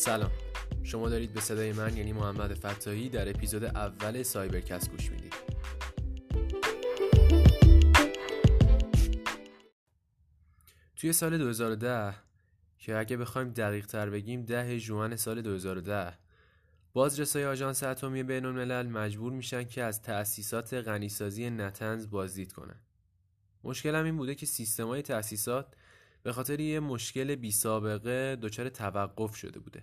سلام. شما دارید به صدای من یعنی محمد فتاحی در اپیزود اول سایبرکست گوش می‌دید. توی سال 2010 که اگه بخوایم دقیق تر بگیم ده جوان سال 2010 بازرسای آژانس اتمی بین الملل مجبور میشن که از تأسیسات غنیسازی نتنز بازدید کنن. مشکل هم این بوده که سیستمای تأسیسات به خاطر یه مشکل بی سابقه دچار توقف شده بوده.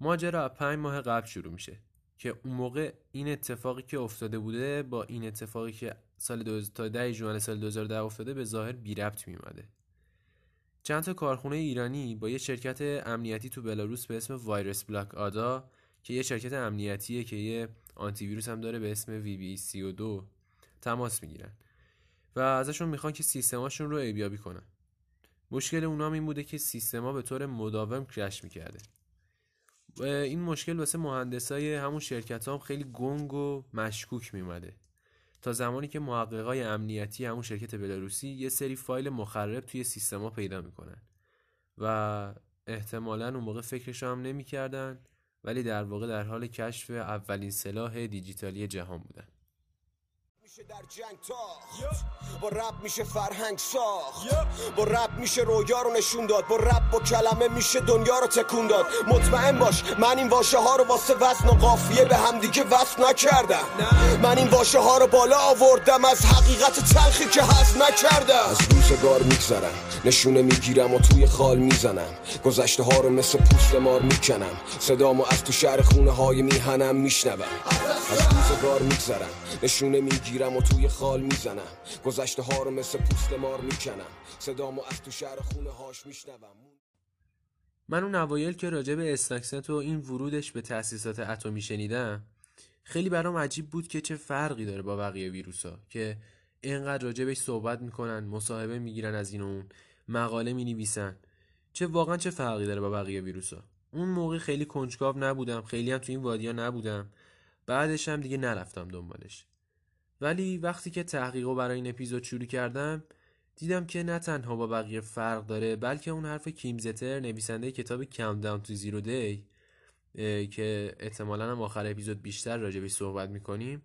ماجرا پنج ماه قبل شروع میشه که اون موقع این اتفاقی که افتاده بوده با این اتفاقی که سال دو... تا ده جوان سال 2010 افتاده به ظاهر بی ربط میومده چند تا کارخونه ایرانی با یه شرکت امنیتی تو بلاروس به اسم وایرس بلاک آدا که یه شرکت امنیتیه که یه آنتی ویروس هم داره به اسم وی بی 32 تماس می‌گیرن. و ازشون می‌خوان که سیستماشون رو ایبیابی کنن. مشکل اونام این بوده که سیستما به طور مداوم کرش می‌کرده. این مشکل واسه مهندسای همون شرکت هم خیلی گنگ و مشکوک میومده تا زمانی که محققای امنیتی همون شرکت بلاروسی یه سری فایل مخرب توی سیستما پیدا می‌کنن. و احتمالا اون موقع فکرش هم نمی‌کردن ولی در واقع در حال کشف اولین سلاح دیجیتالی جهان بودن. میشه در جنگ تاخت. با رب میشه فرهنگ ساخت. با رب میشه رویا رو نشون داد. با رب با کلمه میشه دنیا رو تکون داد. مطمئن باش من این واژه ها رو واسه وزن و قافیه به همدیگه وصل نکردم. من این واژه ها رو بالا آوردم از حقیقت تلخی که هست نکردم. از روزگار میگذرم نشونه می‌گیرم و توی خال می‌زنم. گذشته ها رو مثل پوست مار می‌کنم. صدامو از تو شهر خونه های میهنم میشنوم. از روزگار میگذرم نشونه می‌گیرم. و توی خال می‌زنم. گذشته ها رو مثل پوست مار می‌کنم. صدامو از تو شهر خونه هاش میشنوم. من اون اوایل که راجع به استاکسنت و این ورودش به تأسیسات اتمی شنیدم خیلی برام عجیب بود که چه فرقی داره با بقیه ویروسا که اینقدر راجع بهش صحبت می‌کنن مصاحبه می‌گیرن از این اون مقاله می‌نویسن. چه واقعا چه فرقی داره با بقیه ویروسا اون موقع خیلی کنجکاو نبودم خیلی هم تو این وادیا نبودم. بعدش هم دیگه نرفتم دنبالش. ولی وقتی که تحقیق برای این اپیزود شروع کردم دیدم که نه تنها با بقیه فرق داره بلکه اون حرف کیمزتر نویسنده کتاب Countdown to Zero Day که احتمالا هم آخر اپیزود بیشتر راجبش صحبت می‌کنیم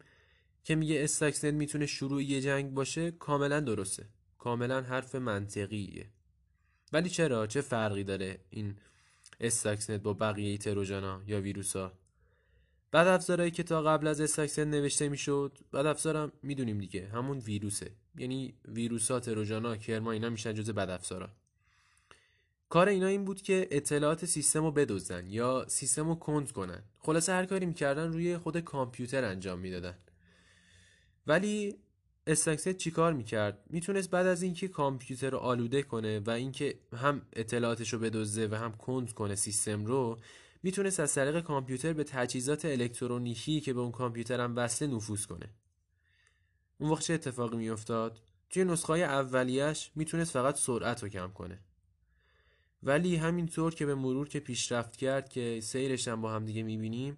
که میگه استاکسنت می‌تونه شروع یه جنگ باشه کاملا درسته. کاملا حرف منطقیه. ولی چرا؟ چه فرقی داره این استاکسنت با بقیه تروجانا یا ویروسا بعد افزارهایی که تا قبل از استاکسنت نوشته می‌شد بعد افزارم می‌دونیم دیگه همون ویروسه. یعنی ویروسا تروجانا کرما اینا میشن جز بد افزارا. کار اینا این بود که اطلاعات سیستم رو بدزدن یا سیستم رو کند کنن. خلاصه هر کاری می‌کردن روی خود کامپیوتر انجام می‌دادن. ولی استاکست چیکار می‌کرد؟ می‌تونست بعد از اینکه کامپیوتر رو آلوده کنه و اینکه هم اطلاعاتش رو بدزده و هم کند کنه سیستم رو می‌تونست از طریق کامپیوتر به تجهیزات الکترونیکی که به اون کامپیوتر هم وصله نفوذ کنه. اون وقت چه اتفاقی میافتاد؟ توی نسخه اولیش می‌تونست فقط سرعت رو کم کنه. ولی همینطور که به مرور که پیشرفت کرد که سیرش هم با هم دیگه می‌بینیم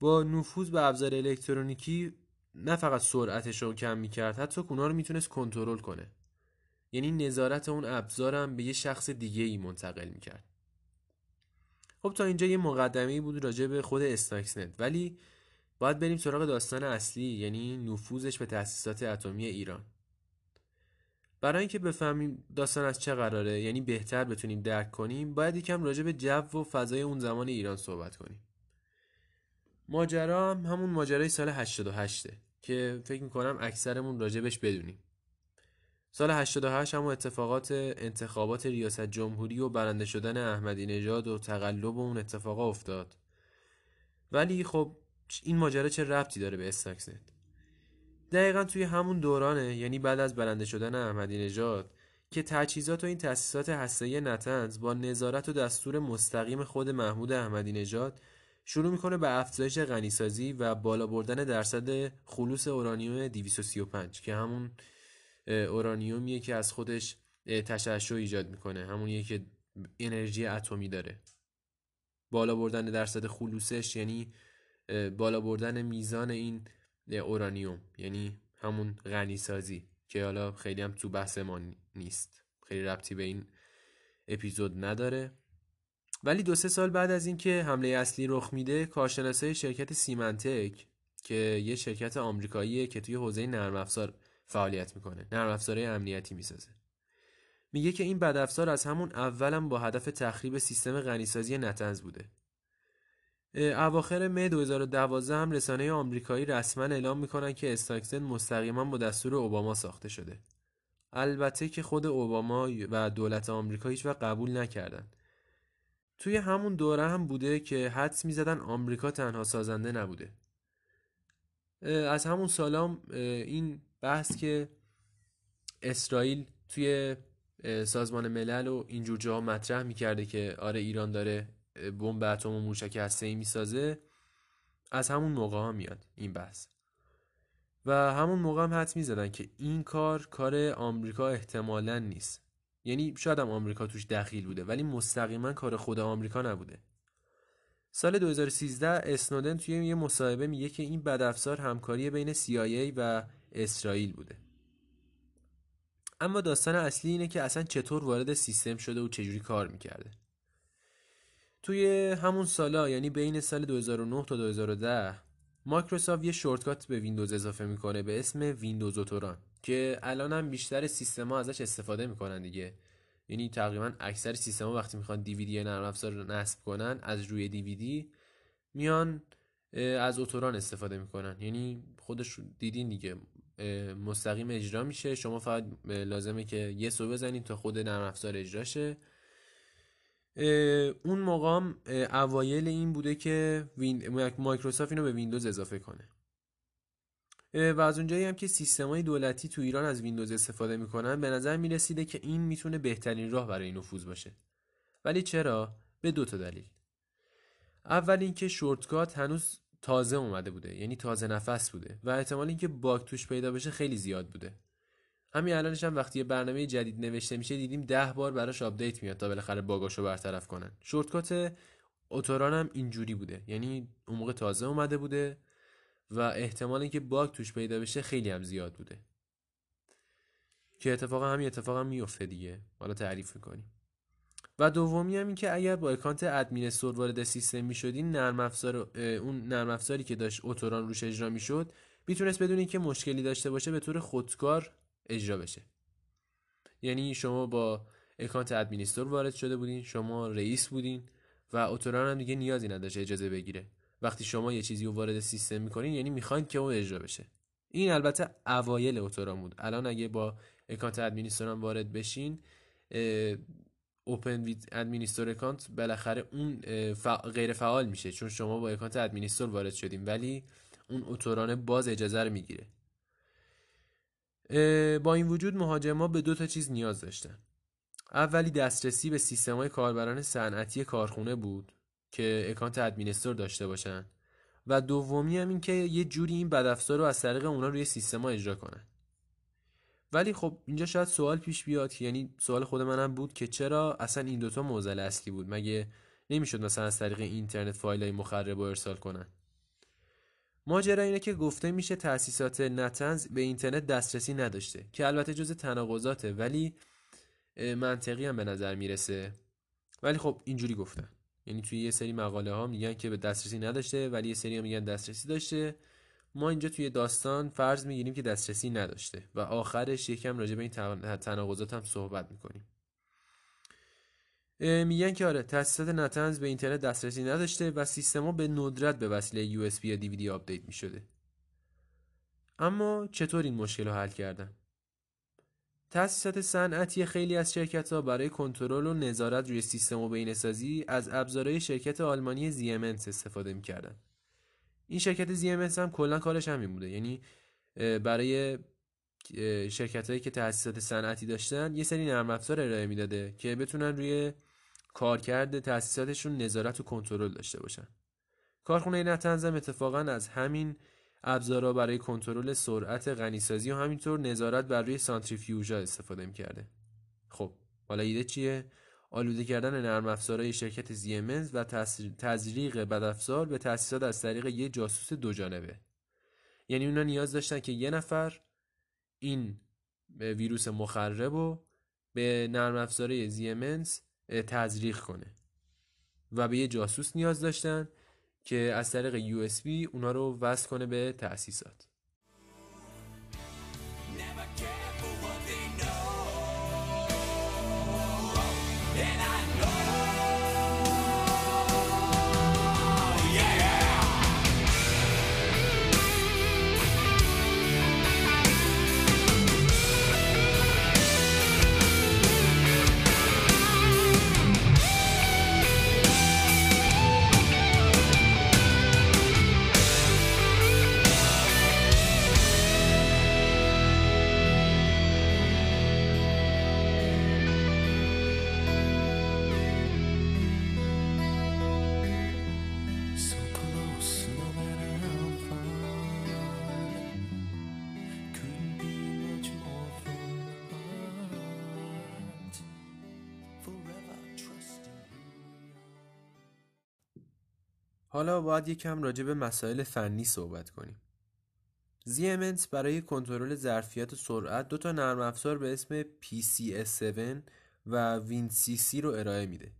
با نفوذ به ابزار الکترونیکی نه فقط سرعتش رو کم می‌کرد حتی اونا رو می‌تونست کنترل کنه. یعنی نظارت اون ابزارم به یه شخص دیگه ای منتقل می‌کرد. خب تا اینجا یه مقدمه بود راجع به خود استاکسنت. ولی باید بریم سراغ داستان اصلی یعنی نفوذش به تأسیسات اتمی ایران. برای اینکه بفهمیم داستان از چه قراره یعنی بهتر بتونیم درک کنیم باید یکم راجع به جو و فضای اون زمان ایران صحبت کنیم. ماجرا هم همون ماجرای سال 88 که فکر می‌کنم اکثرمون راجبش بدونیم. سال 88 همون اتفاقات انتخابات ریاست جمهوری و برنده شدن احمدی نژاد و تقلب اون اتفاقا افتاد. ولی خب این ماجرا چه ربطی داره به استاکسنت دقیقا توی همون دورانه یعنی بعد از برنده شدن احمدی نژاد که تجهیزات و این تأسیسات هسته‌ای نتنز با نظارت و دستور مستقیم خود محمود احمدی نژاد شروع می‌کنه به افزایش غنیسازی و بالا بردن درصد خلوص اورانیوم 235 که همون اورانیومیه که از خودش تشعشع ایجاد می‌کنه. همونیه که انرژی اتمی داره. بالا بردن درصد خلوصش یعنی بالا بردن میزان این اورانیوم. یعنی همون غنیسازی که حالا خیلی هم تو بحث ما نیست. خیلی ربطی به این اپیزود نداره. ولی دو سه سال بعد از اینکه حمله اصلی رخ میده کارشناسای شرکت سیمنتک که یه شرکت آمریکاییه که توی حوزه نرم افزار فعالیت می‌کنه. نرم افزارهای امنیتی می‌سازه. میگه که این بدافزار از همون اولم با هدف تخریب سیستم غنیسازی نتنز بوده. اواخر می 2012 هم رسانه آمریکایی رسما اعلام می‌کنن که استاکسن مستقیما با دستور اوباما ساخته شده. البته که خود اوباما و دولت آمریکا هیچ قبول نکردن. توی همون دوره هم بوده که حدس می‌زدن آمریکا تنها سازنده نبوده. از همون سالام این بحث که اسرائیل توی سازمان ملل و اینجور جاها مطرح می‌کرده که آره ایران داره بمب اتم و موشک هسته‌ای می‌سازه از همون موقع ها میاد این بحث. و همون موقع هم حد می‌زدن که این کار کار آمریکا احتمالا نیست. یعنی شاید هم آمریکا توش دخیل بوده ولی مستقیما کار خود آمریکا نبوده. سال 2013 اسنودن توی یه مصاحبه میگه که این بدافزار همکاری بین CIA و اسرائیل بوده. اما داستان اصلی اینه که اصلا چطور وارد سیستم شده و چجوری کار می‌کرده. توی همون سالا یعنی بین سال 2009 تا 2010 مایکروسافت یه shortcut به ویندوز اضافه می‌کنه به اسم ویندوز autorun که الان هم بیشتر سیستما ازش استفاده می‌کنن دیگه. یعنی تقریبا اکثر سیستما وقتی می‌خوان دیویدی نرم افزار رو نصب کنن از روی دیویدی میان از autorun استفاده می‌کنن. یعنی خودش دیدین دیگه مستقیم اجرا میشه. شما فقط لازمه که یه سو بزنید تا خود نرم افزار اجرا شه اون موقع هم اوایل این بوده که مایکروسافت اینو به ویندوز اضافه کنه. و از اونجایی هم که سیستم دولتی تو ایران از ویندوز استفاده می‌کنن به نظر می‌رسیده که این می‌تونه بهترین راه برای نفوذ باشه. ولی چرا؟ به دو تا دلیل. اول اینکه shortcut هنوز تازه اومده بوده یعنی تازه نفس بوده و احتمال اینکه bug توش پیدا بشه خیلی زیاد بوده. همین الانش هم وقتی یه برنامه جدید نوشته میشه دیدیم ده بار براش update میاد تا بالاخره bug اشو برطرف کنن. shortcut اوتوران هم اینجوری بوده یعنی اون موقع تازه اومده بوده و احتمال اینکه باگ توش پیدا بشه خیلی هم زیاد بوده. که اتفاقا همین اتفاق هم میفته دیگه. حالا تعریف می‌کنیم. و دومی هم این که اگر با اکانت ادمینستور وارد سیستم می‌شدین نرم افزار اون نرم افزاری که داشت اوتوران روش اجرا می‌شد می‌تونست بدون اینکه مشکلی داشته باشه به طور خودکار اجرا بشه. یعنی شما با account administrator وارد شده بودین شما رئیس بودین و autorun هم دیگه نیازی نداشته اجازه بگیره. وقتی شما یه چیزی رو وارد سیستم می‌کنین یعنی می‌خواین که اون اجرا بشه. این البته اوایل autorun بود. الان اگه با account administrator هم وارد بشین open with administrator account بالاخره اون غیر فعال میشه چون شما با account administrator وارد شدیم ولی اون autorun باز اجازه رو می‌گیره. با این وجود مهاجما به دو تا چیز نیاز داشتن. اولی دسترسی به سیستم های کاربران صنعتی کارخونه بود. که اکانت ادمینستور داشته باشن. و دومی هم این که یه جوری این بدافزار رو از طریق اونا روی سیستم ها اجرا کنن. ولی خب اینجا شاید سوال پیش بیاد که یعنی سوال خود منم بود که چرا اصلا این دوتا موزل اصلی بود؟ مگه نمی‌شد مثلا از طریق اینترنت فایل های مخرب و ارسال کنن؟ ماجرا اینه که گفته میشه تأسیسات نتنز به اینترنت دسترسی نداشته که البته جز تناقضاته ولی منطقی هم به نظر می‌رسه. ولی خب اینجوری گفتن. یعنی توی یه سری مقاله ها میگن که به دسترسی نداشته ولی یه سری هم میگن دسترسی داشته. ما اینجا توی داستان فرض می‌گیریم که دسترسی نداشته و آخرش یکم راجع به این تناقضات هم صحبت می‌کنیم. میگن که آره تاسیسات نتنز به اینترنت دسترسی نداشته و سیستما به ندرت به وسیله USB یا DVD update می‌شده. اما چطور این مشکل رو حل کردن؟ تاسیسات صنعتی خیلی از شرکت ها برای کنترل و نظارت روی سیستم و بینسازی از ابزارهای شرکت آلمانی زیمنس استفاده می‌کردن. این شرکت زیمنس هم کلا کارش همین بوده. یعنی برای شرکت هایی که تاسیسات صنعتی داشتن یه سری نرم افزار ارائه می‌داده که بتونن روی کارکرد تاسیساتشون نظارت و کنترل داشته باشن. کارخونه نتنزم اتفاقا از همین ابزارها برای کنترل سرعت غنیسازی و همینطور نظارت بر روی سانتریفیوژا استفاده می‌کرده. خب حالا ایده چیه؟ آلوده کردن نرم افزارهای شرکت زیمنز و تزریق بدافزار به تاسیسات از طریق یه جاسوس دو جانبه. یعنی اونا نیاز داشتن که یه نفر این ویروس مخرب رو به نرم افزاره زیمنز تزریق کنه و به یه جاسوس نیاز داشتن که از طریق USB اونا رو وصل کنه به تأسیسات. حالا باید یکم راجع به مسائل فنی صحبت کنیم. زیمنت برای کنترل ظرفیت و سرعت دو تا نرم افزار به اسم PCS7 و WinCC رو ارائه میده.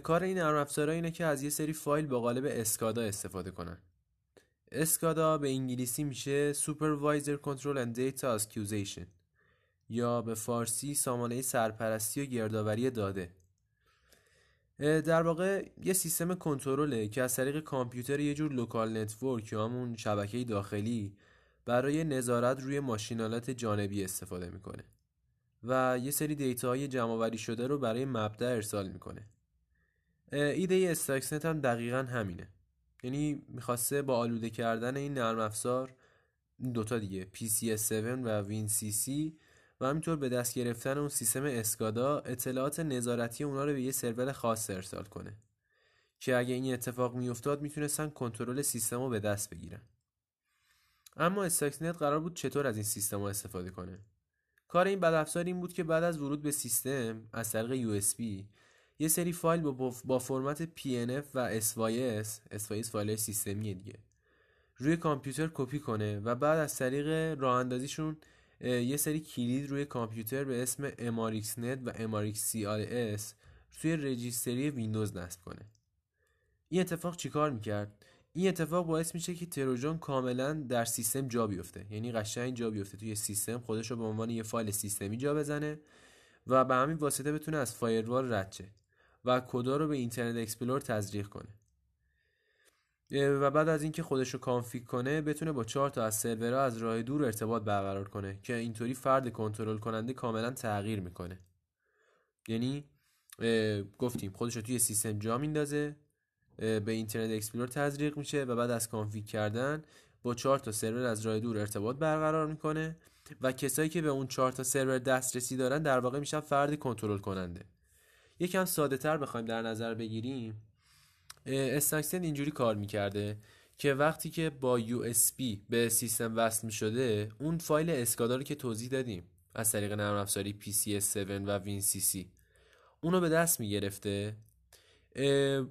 کار این نرم افزارها اینه که از یه سری فایل با قالب اسکادا استفاده کنن. اسکادا به انگلیسی میشه Supervisor Control and Data Accusation یا به فارسی سامانه سرپرستی و گردآوری داده. در واقع یه سیستم کنترله که از طریق کامپیوتر یه جور local network یا همون شبکه داخلی برای نظارت روی ماشین‌آلات جانبی استفاده می‌کنه و یه سری data های جمع شده رو برای مبدأ ارسال می‌کنه. ایده Stuxnet هم دقیقا همینه. یعنی می‌خواسته با آلوده کردن این نرم افزار دوتا دیگه PCS7 و WinCC و همینطور به دست گرفتن اون سیستم اسکادا اطلاعات نظارتی اونا رو به یه سرور خاص ارسال کنه. که اگه این اتفاق میافتاد می‌تونستن کنترل سیستم رو به دست بگیرن. اما استاکسنت قرار بود چطور از این سیستم رو استفاده کنه؟ کار این بدافزار این بود که بعد از ورود به سیستم از طریق USB یه سری فایل با, با فرمت PNF و SYS SYS فایل سیستمیه دیگه روی کامپیوتر کپی کنه و بعد از طریق راه اندازیشون یه سری کلید روی کامپیوتر به اسم MRXNet و MRXCIS توی registry ویندوز نصب کنه. این اتفاق چیکار می‌کرد؟ این اتفاق باعث میشه که trojan کاملا در سیستم جا بیفته. یعنی قشنگ جا بیفته. توی سیستم خودش رو به عنوان یه فایل سیستمی جا بزنه و به همین واسطه بتونه از firewall رد شه و کدا رو به Internet Explorer تزریق کنه. و بعد از اینکه خودش رو config کنه بتونه با چهار تا از سرورها از راه دور ارتباط برقرار کنه که اینطوری فرد کنترل کننده کاملا تغییر می‌کنه. یعنی گفتیم خودش رو توی سیستم جا میندازه به Internet Explorer تزریق میشه و بعد از config کردن با چهار تا سرور از راه دور ارتباط برقرار می‌کنه و کسایی که به اون چهار تا سرور دسترسی دارن در واقع میشن فرد کنترل کننده یکم ساده تر بخوایم در نظر بگیریم Stuxnet اینجوری کار می‌کرده که وقتی که با USB به سیستم وصل می‌شده اون فایل SCADA رو که توضیح دادیم از طریق نرم افزاری PCS7 و WinCC اونو به دست می‌گرفته.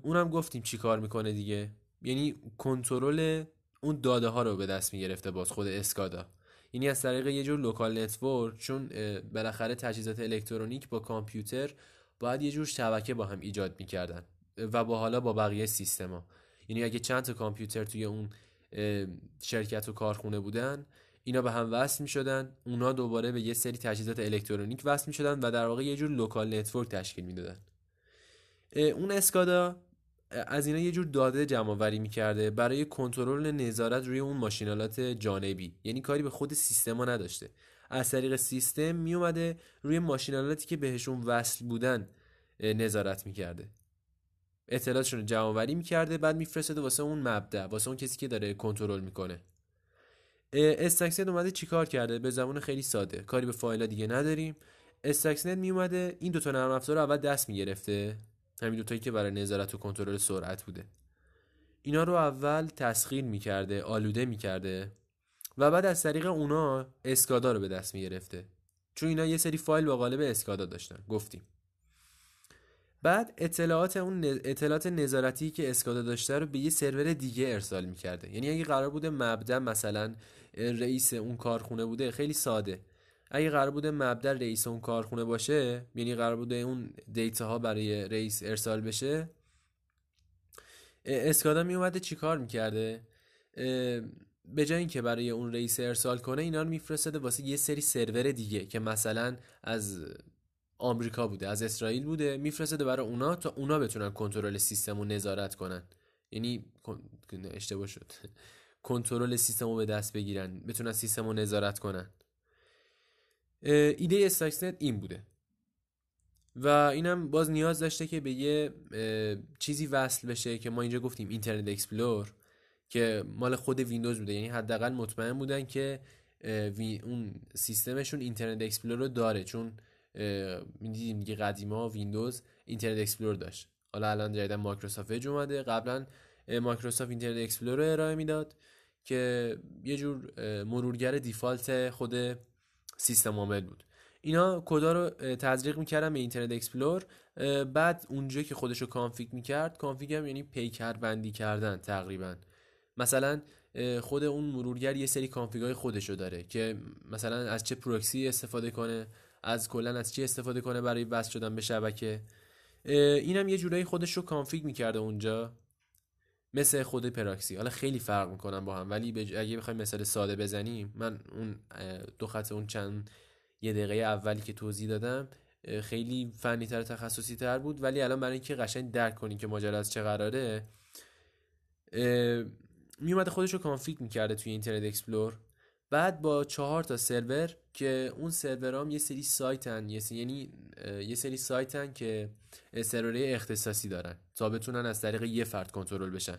اونم گفتیم چی کار می‌کنه دیگه. یعنی کنترل اون داده ها رو به دست می‌گرفته باز خود SCADA. یعنی از طریق یه جور local network چون بالاخره تجهیزات الکترونیک با کامپیوتر باید یه جور شبکه با هم ایجاد می‌کردن. و با حالا با بقیه سیستما. یعنی اگه چند تا کامپیوتر توی اون شرکت و کارخونه بودن اینا به هم وصل می شدن اونا دوباره به یه سری تجهیزات الکترونیک وصل می شدن و در واقع یه جور local network تشکیل می‌دادن. اون SCADA از اینا یه جور داده جمع آوری می‌کرده برای کنترل نظارت روی اون ماشینالات جانبی. یعنی کاری به خود سیستما نداشته. از طریق سیستم می اومده روی ماشینالاتی که بهشون وصل بودن نظارت می‌کرده. اطلاعاتشون رو جمع آوری می‌کرده بعد میفرستاده واسه اون مبدا واسه اون کسی که داره کنترل می‌کنه. استاکسنت اومده چیکار کرده؟ به زبان خیلی ساده. کاری به فایل دیگه نداریم. استاکسنت می اومده این دوتا نرم افزار رو اول دست می‌گرفته. همین دوتایی که برای نظارت و کنترل سرعت بوده. اینا رو اول تسخیر می‌کرده آلوده می‌کرده و بعد از طریق اونا اسکادا رو به دست می‌گرفته. چون اینا یه سری فایل با قالب اسکادا داشتن. گفتیم. بعد اطلاعات اون اطلاعات نظارتی که اسکادا داشته رو به یه سرور دیگه ارسال می‌کرده. یعنی اگه قرار بوده مبدا مثلا رئیس اون کارخونه بوده خیلی ساده. اگه قرار بوده مبدا رئیس اون کارخونه باشه یعنی قرار بوده اون دیتا ها برای رئیس ارسال بشه اسکادا می اومده چیکار می‌کرده؟ به جای اینکه برای اون رئیس ارسال کنه اینا رو میفرستاده واسه یه سری سرور دیگه که مثلا از آمریکا بوده از اسرائیل بوده میفرستاده برای اونا تا اونا بتونن کنترل سیستم رو نظارت کنن. یعنی اشتباه شد. کنترل سیستم رو به دست بگیرن بتونن سیستم رو نظارت کنن. ایده Stuxnet این بوده. و اینم باز نیاز داشته که به یه چیزی وصل بشه که ما اینجا گفتیم Internet Explorer که مال خود ویندوز بوده. یعنی حداقل مطمئن بودن که اون سیستمشون Internet Explorer رو داره. چون می‌دیدیم دیگه قدیما ویندوز Internet Explorer داشت. حالا الان جدیدا Microsoft Edge اومده. قبلا Microsoft Internet Explorer رو ارائه می‌داد که یه جور مرورگر default خود سیستم عامل بود. اینا کدا رو تزریق می‌کردن به Internet Explorer. بعد اونجا که خودش رو config می‌کرد config هم یعنی پیکر بندی کردن تقریبا. مثلا خود اون مرورگر یه سری config ای خودش رو داره که مثلا از چه پروکسی استفاده کنه. از کلا از چی استفاده کنه برای وصل شدن به شبکه؟ اینم یه جورایی خودش رو config می‌کرده اونجا. مثل خود پراکسی. حالا خیلی فرق می‌کنن با هم ولی اگه بخوایم مثال ساده بزنیم من اون دو خط اون چند یه دقیقه اولی که توضیح دادم خیلی فنی تر تخصصی تر بود ولی الان برای اینکه قشنگ درک کنین که ماجرا از چه قراره میومده خودش رو config می‌کرده توی Internet Explorer. بعد با چهار تا سرور که اون سرورام یه سری سایتن یه سری یعنی یه سری سایتن که سرورهای اختصاصی دارن. تا بتونن از طریق یه فرد کنترل بشن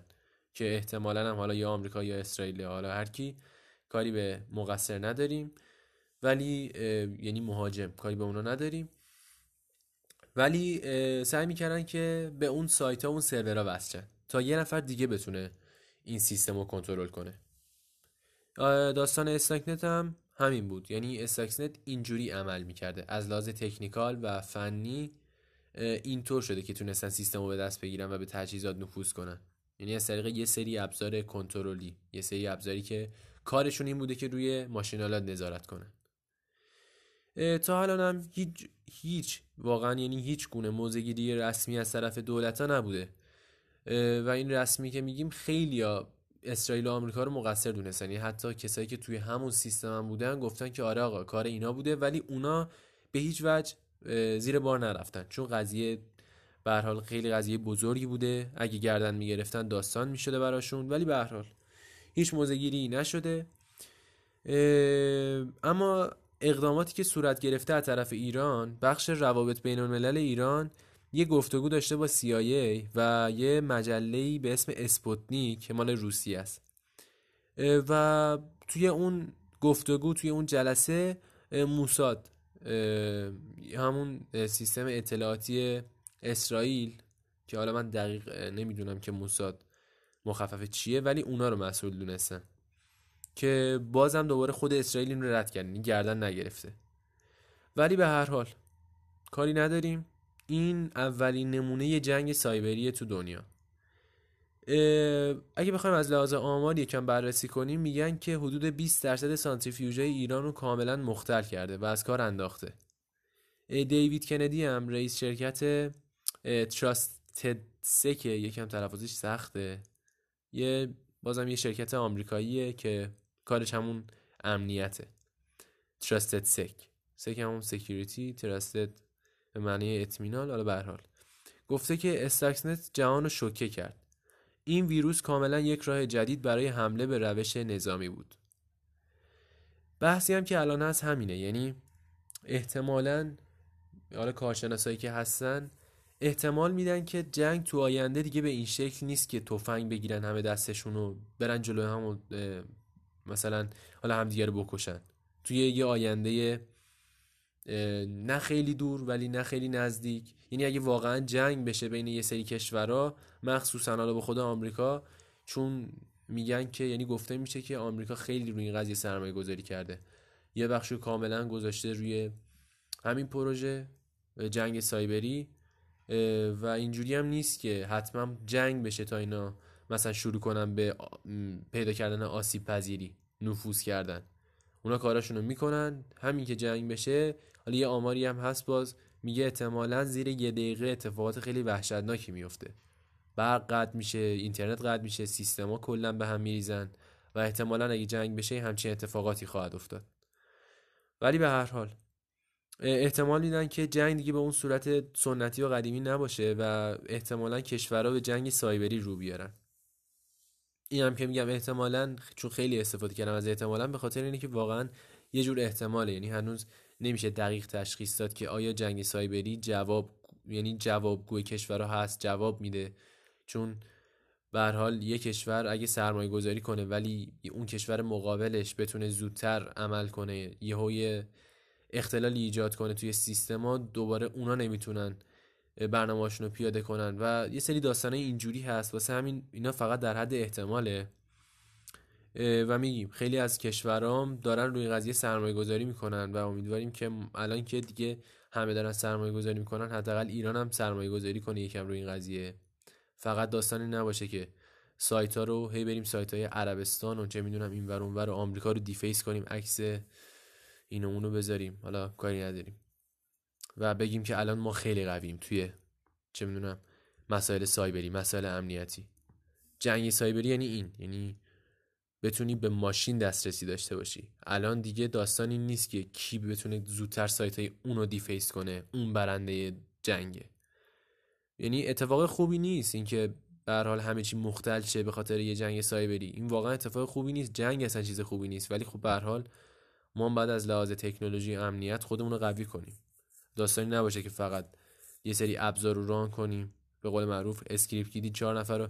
که احتمالا هم حالا یا آمریکا یا اسرائیل حالا هر کی کاری به مقصر نداریم. ولی یعنی مهاجم کاری به اونا نداریم. ولی سعی می‌کردن که به اون سایت ها اون سرورها وصل تا یه نفر دیگه بتونه این سیستم رو کنترل کنه. داستان استاکنت هم همین بود. یعنی استاکسنت اینجوری عمل می‌کرده. از لحاظ تکنیکال و فنی اینطور شده که تونستن سیستم رو به دست بگیرن و به تجهیزات نفوذ کنن. یعنی از طریق یه سری ابزار کنترلی یه سری ابزاری که کارشون این بوده که روی ماشینالات نظارت کنن. تا الان هم هیچ هیچ واقعا یعنی هیچ گونه موزگیری رسمی از طرف دولت ها نبوده. و این رسمی که میگیم خیلی اسرائیل و آمریکا رو مقصر دونستن یعنی حتی کسایی که توی همون سیستم هم بودن گفتن که آره آقا کار اینا بوده ولی اونا به هیچ وجه زیر بار نرفتن. چون قضیه به حال خیلی قضیه بزرگی بوده. اگه گردن می‌گرفتن داستان می‌شده براشون ولی به حال هیچ موزگیری نشده. اما اقداماتی که صورت گرفته از طرف ایران بخش روابط بین الملل ایران یه گفتگو داشته با CIA و یه مجله به اسم اسپوتنیک که مال روسیه است. و توی اون گفتگو توی اون جلسه موساد همون سیستم اطلاعاتی اسرائیل که حالا من دقیق نمی‌دونم که موساد مخفف چیه ولی اونا رو مسئول دونستن که بازم دوباره خود اسرائیل این رو رد کرد یعنی گردن نگرفته. ولی به هر حال کاری نداریم. این اولین نمونه جنگ سایبری تو دنیا. اگه بخوایم از لحاظ آمار یکم بررسی کنیم میگن که حدود 20 درصد سانتریفیوژهای ایران رو کاملا مختل کرده و از کار انداخته. دیوید کندی هم رئیس شرکت تراستد سکه یکم تلفظش سخته. یه بازم یه شرکت آمریکاییه که کارش همون امنیته. TrustedSec Sec همون security trusted به معنی اطمینان حالا به حال. گفته که Stuxnet جهان رو شوکه کرد. این ویروس کاملا یک راه جدید برای حمله به روش نظامی بود. بحثی هم که الان هست همینه یعنی احتمالا حالا کارشناسایی که هستن احتمال میدن که جنگ تو آینده دیگه به این شکل نیست که تفنگ بگیرن همه دستشون رو برن جلو هم مثلا حالا همدیگه رو بکشن. توی یه آینده نه خیلی دور ولی نه خیلی نزدیک. یعنی اگه واقعا جنگ بشه بین یه سری کشورها مخصوصا حالا به خود آمریکا چون میگن که یعنی گفته میشه که آمریکا خیلی روی این قضیه سرمایه گذاری کرده. یه بخش کاملا گذاشته روی همین پروژه جنگ سایبری. و اینجوری هم نیست که حتما جنگ بشه تا اینا مثلا شروع کنن به پیدا کردن آسیب پذیری نفوذ کردن. اونا کاراشونو می‌کنن. همین که جنگ بشه حالا یه آماری هم هست باز. میگه احتمالا زیر یه دقیقه اتفاقات خیلی وحشتناکی میفته برق قطع میشه اینترنت قطع میشه سیستما کلا به هم میریزن و احتمالا اگه جنگ بشه همچین اتفاقاتی خواهد افتاد. ولی به هر حال احتمال میدن که جنگ دیگه به اون صورت سنتی و قدیمی نباشه و احتمالا کشورها به جنگ سایبری رو بیارن. این هم که میگم احتمالا چون خیلی استفاده کردم از احتمالا به خاطر اینه که واقعا یه جور احتماله. یعنی هنوز نمیشه دقیق تشخیص داد که آیا جنگ سایبری جواب یعنی جوابگوی کشورها هست جواب میده. چون به حال یک کشور اگه سرمایه گذاری کنه ولی اون کشور مقابلش بتونه زودتر عمل کنه یهو اختلالی ایجاد کنه توی سیستما دوباره اونا نمی‌تونن برنامه‌هاشون رو پیاده کنن. و یه سری داستانای اینجوری هست. واسه همین اینا فقط در حد احتماله. و میگیم خیلی از کشورام دارن روی قضیه سرمایه گذاری می‌کنن و امیدواریم که الان که دیگه همه دارن سرمایه گذاری می‌کنن حداقل ایران هم سرمایه گذاری کنه یکم روی این قضیه. فقط داستانی نباشه که سایت ها رو هی بریم سایت های عربستان و چه می‌دونم این ور اونور آمریکا رو دیفیس کنیم عکس اینو اونو بذاریم. حالا کاری نداریم. و بگیم که الان ما خیلی قویم توی چه می‌دونم مسائل سایبری مسائل امنیتی. جنگ سایبری یعنی این یعنی بتونی به ماشین دسترسی داشته باشی. الان دیگه داستانی نیست که کی بتونه زودتر سایت های اونو دیفیس کنه اون برنده جنگه. یعنی اتفاق خوبی نیست اینکه به حال همه چی مختل شه به خاطر یه جنگ سایبری. این واقعا اتفاق خوبی نیست جنگ اصلا چیز خوبی نیست. ولی خب به حال ما بعد از لحاظ تکنولوژی امنیت خودمون رو قوی کنیم. داستانی نباشه که فقط یه سری ابزار رو run کنیم. به قول معروف script kiddie چهار نفر رو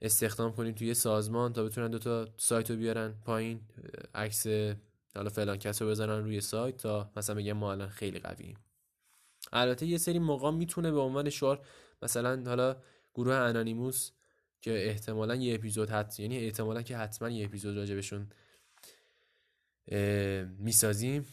استخدام کنیم توی سازمان تا بتونن دوتا سایت رو بیارن پایین عکس حالا فلان کس رو بزنن روی سایت تا مثلا بگم ما الان خیلی قوییم البته یه سری موقع می‌تونه به عنوان شعار مثلا حالا گروه Anonymous که احتمالا یه اپیزود حت یعنی احتمالا که حتما یه اپیزود راجبشون می‌سازیم.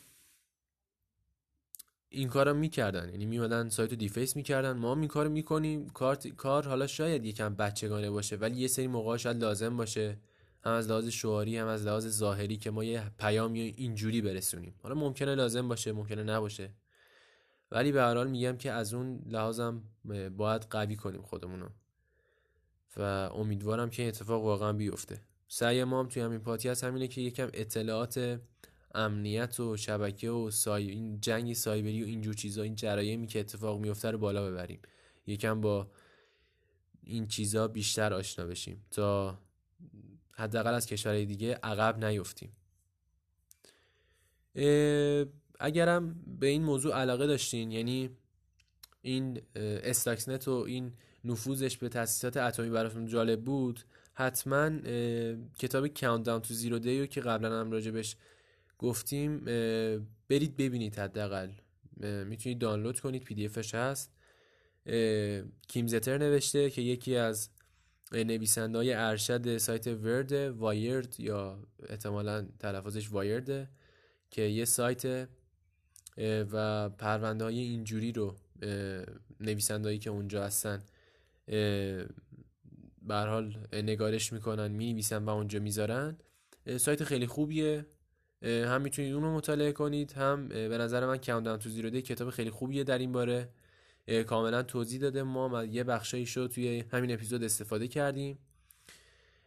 این کارو می‌کردن. یعنی میمدن سایت رو دیفیس می‌کردن. ما هم این کارو می‌کنیم. کار کار حالا شاید یکم بچگانه باشه ولی یه سری موقع شاید لازم باشه. هم از لحاظ شعاری هم از لحاظ ظاهری که ما یه پیامی اینجوری برسونیم. حالا ممکنه لازم باشه ممکنه نباشه. ولی به هر حال میگم که از اون لحاظم باید قوی کنیم خودمونو. و امیدوارم که این اتفاق واقعا بیفته. سعی ما هم توی همین پادکست همینه که یکم اطلاعات امنیت و شبکه و سای... این جنگ سایبری و اینجور چیزا این جرایمی که اتفاق میفته رو بالا ببریم. یکم با این چیزا بیشتر آشنا بشیم تا حداقل از کشورهای دیگه عقب نیفتیم. اگرم به این موضوع علاقه داشتین یعنی این استاکسنت و این نفوذش به تاسیسات اتمی براتون جالب بود حتما کتاب Countdown to Zero Day رو که قبلا هم راجبش گفتیم برید ببینید حداقل. می‌تونید دانلود کنید پی دی افش هست. کیمزتر نوشته که یکی از نویسنده های ارشد سایت ورد وایرد یا احتمالا تلفظش وایرده که یه سایت و پرونده های اینجوری رو نویسندهایی که اونجا هستن به حال نگارش می‌کنن می‌نویسن و اونجا می‌ذارن. سایت خیلی خوبیه. هم می‌تونید اون رو مطالعه کنید هم به نظر من کاونتداون تو زیرو دی کتاب خیلی خوبیه در این باره. کاملا توضیح داده. ما یه بخشایی شد توی همین اپیزود استفاده کردیم.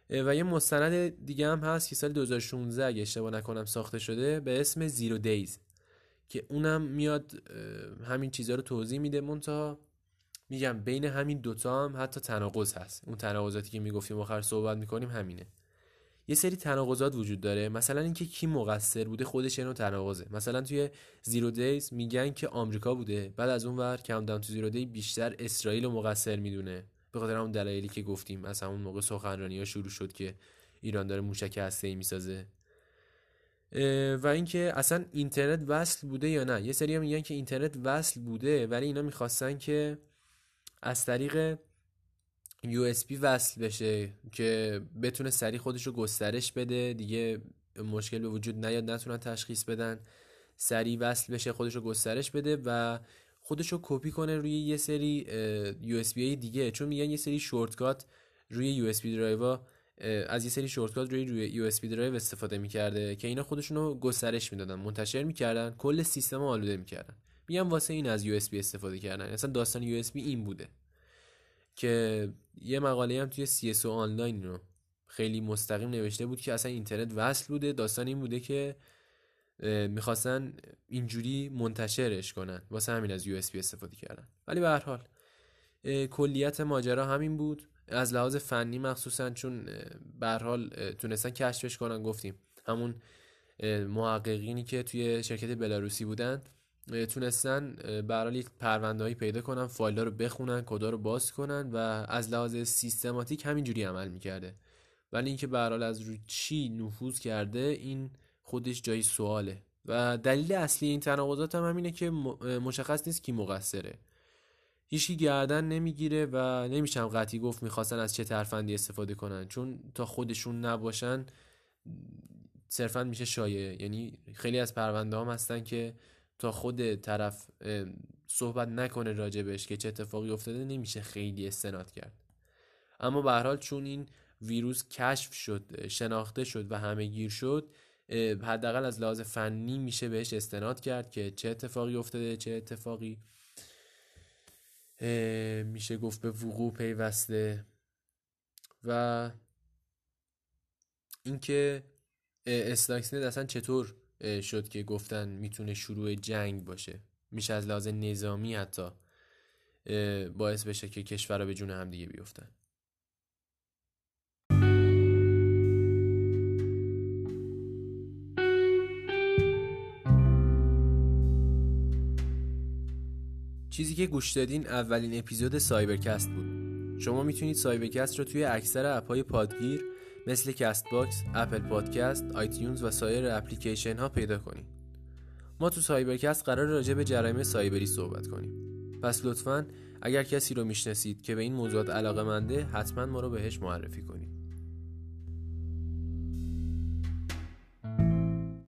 و یه مستند دیگه هم هست که سال 2016 اگه اشتباه نکنم ساخته شده به اسم زیرو دیز که اونم میاد همین چیزها رو توضیح میده. منتها میگم بین همین دوتا هم حتی تناقض هست. اون تناقضاتی که می‌گفتیم آخر صحبت می‌کنیم همینه. یه سری تناقضات وجود داره. مثلا اینکه کی مقصر بوده خودش نوع تناقضه. مثلا توی زیرو دیز میگن که آمریکا بوده. بعد از اون ور کم تو زیرو دی بیشتر اسرائیل رو مقصر می‌دونه. به خاطر اون دلایلی که گفتیم. از همون موقع سخنرانی ها شروع شد که ایران داره موشک هسته ای می‌سازه. و اینکه اصلا اینترنت وصل بوده یا نه. یه سری میگن که اینترنت وصل بوده ولی اینا می‌خواستن که از طریق USB وصل بشه که بتونه سریع خودش رو گسترش بده. دیگه مشکل به وجود نیاد نتونن تشخیص بدن. سریع وصل بشه خودش رو گسترش بده و خودش رو کپی کنه روی یه سری USB دیگه. چون میگن یه سری shortcut روی USB drive از یه سری shortcut روی روی USB drive استفاده می‌کرده که اینا خودشون رو گسترش می‌دادن منتشر می‌کردن کل سیستم آلوده می‌کردن. میگم واسه این از USB استفاده کردن. اصلا داستان USB این بوده. که یه مقاله هم توی CSO Online رو خیلی مستقیم نوشته بود که اصلا اینترنت وصل بوده. داستان این بوده که می‌خواستن اینجوری منتشرش کنن. واسه همین از USB استفاده کردن. ولی به هر حال کلیت ماجرا همین بود. از لحاظ فنی مخصوصا چون به حال تونستن کشفش کنن گفتیم. همون محققینی که توی شرکت بلاروسی بودن. تونستن برای یک پرونده پیدا کنن فایل رو بخونن کدا رو باز کنن و از لحاظ سیستماتیک همینجوری عمل می‌کرده. ولی اینکه به از رو چی نفوذ کرده این خودش جای سواله. و دلیل اصلی این تناقضات هم همینه که مشخص نیست کی مقصره. هیچکی گردن نمی‌گیره و نمیشم قطعی گفت می‌خواستن از چه ترفندی استفاده کنن. چون تا خودشون نباشن صرفا میشه شایعه یعنی خیلی از پرونده هم هستن که تا خود طرف صحبت نکنه راجبش که چه اتفاقی افتاده نمیشه خیلی استناد کرد. اما به حال چون این ویروس کشف شد شناخته شد و همه گیر شد حداقل از لحاظ فنی میشه بهش استناد کرد که چه اتفاقی افتاده چه اتفاقی میشه گفت به وقوع پیوسته. و اینکه استاکسنت اصلا چطور شد که گفتن می‌تونه شروع جنگ باشه. میشه از لحاظ نظامی حتی باعث بشه که کشورها به جون همدیگه بیفتن. چیزی که گوش دادین اولین اپیزود CyberCast بود. شما می‌تونید CyberCast رو توی اکثر app های پادگیر مثل Castbox، Apple Podcast، iTunes و سایر اپلیکیشن ها پیدا کنید. ما تو CyberCast قراره راجع به جرایم سایبری صحبت کنیم. پس لطفا اگر کسی رو می‌شناسید که به این موضوعات علاقه منده حتما ما رو بهش معرفی کنید.